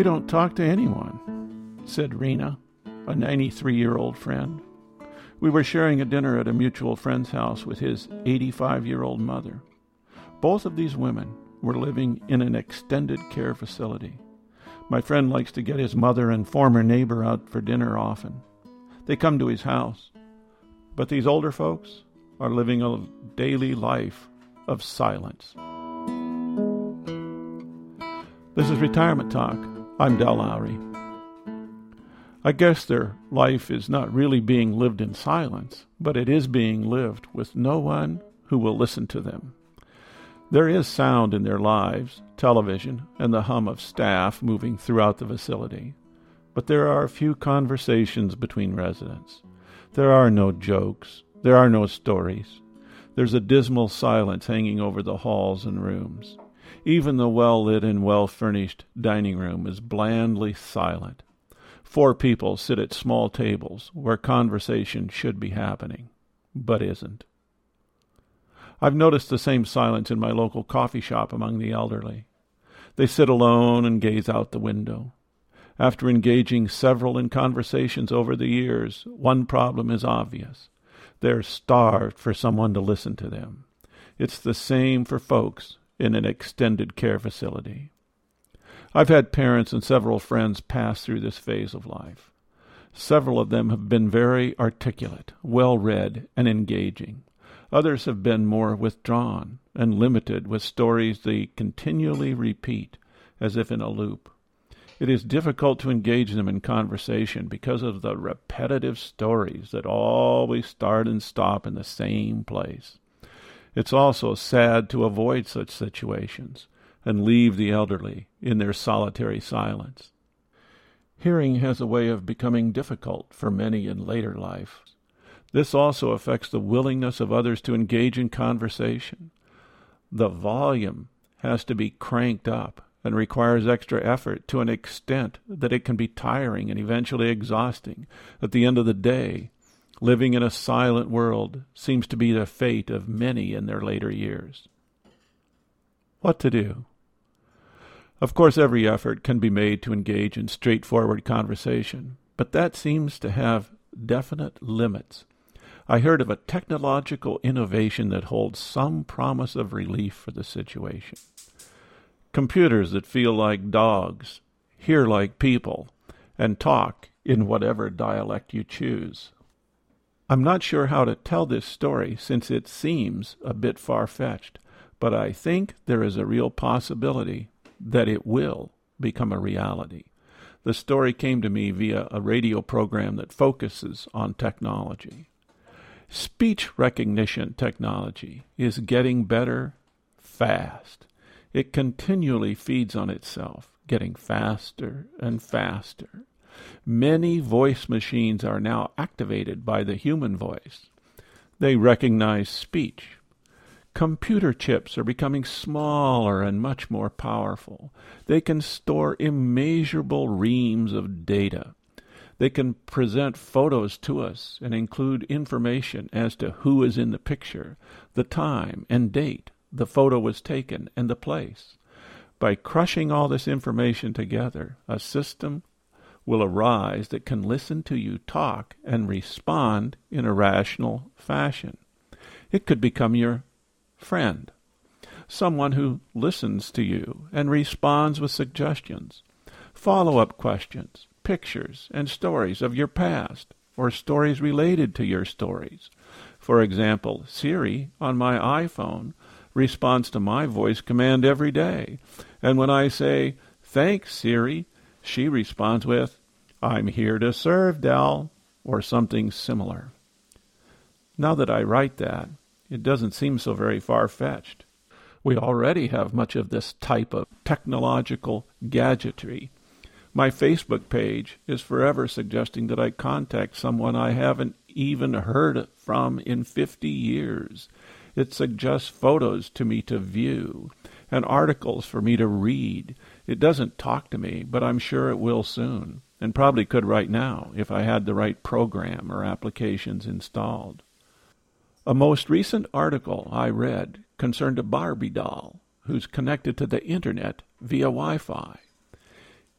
We don't talk to anyone, said Rena, a 93 year old friend. We were sharing a dinner at a mutual friend's house with his 85 year old mother. Both of these women were living in an extended care facility. My friend likes to get his mother and former neighbor out for dinner often. They come to his house. But these older folks are living a daily life of silence. This is Retirement Talk. I'm Del Lowry. I guess their life is not really being lived in silence, but it is being lived with no one who will listen to them. There is sound in their lives, television, and the hum of staff moving throughout the facility, but there are few conversations between residents. There are no jokes, there are no stories. There's a dismal silence hanging over the halls and rooms. Even the well lit and well furnished dining room is blandly silent. Four people sit at small tables where conversation should be happening, but isn't. I've noticed the same silence in my local coffee shop among the elderly. They sit alone and gaze out the window. After engaging several in conversations over the years, one problem is obvious. They're starved for someone to listen to them. It's the same for folks in an extended care facility. I've had parents and several friends pass through this phase of life. Several of them have been very articulate, well read, and engaging. Others have been more withdrawn and limited with stories they continually repeat, as if in a loop. It is difficult to engage them in conversation because of the repetitive stories that always start and stop in the same place. It's also sad to avoid such situations and leave the elderly in their solitary silence. Hearing has a way of becoming difficult for many in later life. This also affects the willingness of others to engage in conversation. The volume has to be cranked up and requires extra effort to an extent that it can be tiring and eventually exhausting. At the end of the day, living in a silent world seems to be the fate of many in their later years. What to do? Of course, every effort can be made to engage in straightforward conversation, but that seems to have definite limits. I heard of a technological innovation that holds some promise of relief for the situation. Computers that feel like dogs, hear like people, and talk in whatever dialect you choose. I'm not sure how to tell this story since it seems a bit far fetched, but I think there is a real possibility that it will become a reality. The story came to me via a radio program that focuses on technology. Speech recognition technology is getting better fast. It continually feeds on itself, getting faster and faster. Many voice machines are now activated by the human voice. They recognize speech, Computer chips are becoming smaller and much more powerful. They can store immeasurable reams of data. They can present photos to us and include information as to who is in the picture, the time and date the photo was taken, and the place. By crushing all this information together, a system will arise that can listen to you talk and respond in a rational fashion. It could become your friend, someone who listens to you and responds with suggestions, follow up questions, pictures, and stories of your past or stories related to your stories. For example, Siri on my iPhone responds to my voice command every day. And when I say, Thanks, Siri, she responds with, I'm here to serve, Del, or something similar. Now that I write that, it doesn't seem so very far fetched. We already have much of this type of technological gadgetry. My Facebook page is forever suggesting that I contact someone I haven't even heard from in 50 years. It suggests photos to me to view and articles for me to read. It doesn't talk to me, but I'm sure it will soon, and probably could right now if I had the right program or applications installed. A most recent article I read concerned a Barbie doll who's connected to the internet via Wi Fi.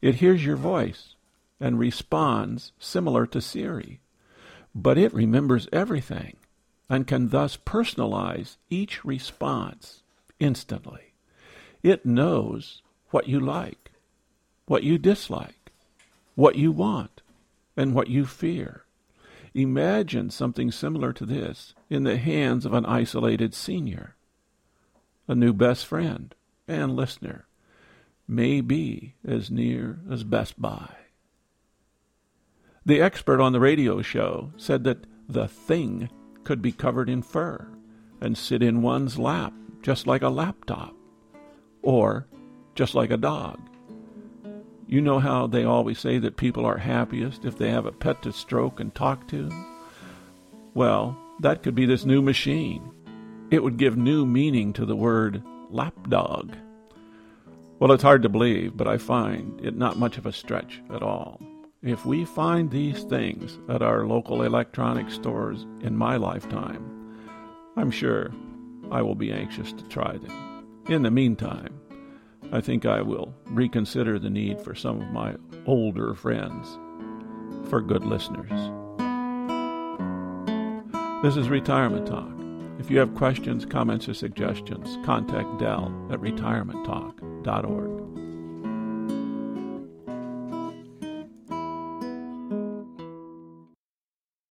It hears your voice and responds similar to Siri, but it remembers everything and can thus personalize each response instantly. It knows what you like, what you dislike, what you want, and what you fear. Imagine something similar to this in the hands of an isolated senior. A new best friend and listener may be as near as Best Buy. The expert on the radio show said that the thing could be covered in fur and sit in one's lap just like a laptop or just like a dog. You know how they always say that people are happiest if they have a pet to stroke and talk to? Well, that could be this new machine. It would give new meaning to the word lapdog. Well, it's hard to believe, but I find it not much of a stretch at all. If we find these things at our local electronics stores in my lifetime, I'm sure I will be anxious to try them. In the meantime, I think I will reconsider the need for some of my older friends for good listeners. This is Retirement Talk. If you have questions, comments, or suggestions, contact Del at retirementtalk.org.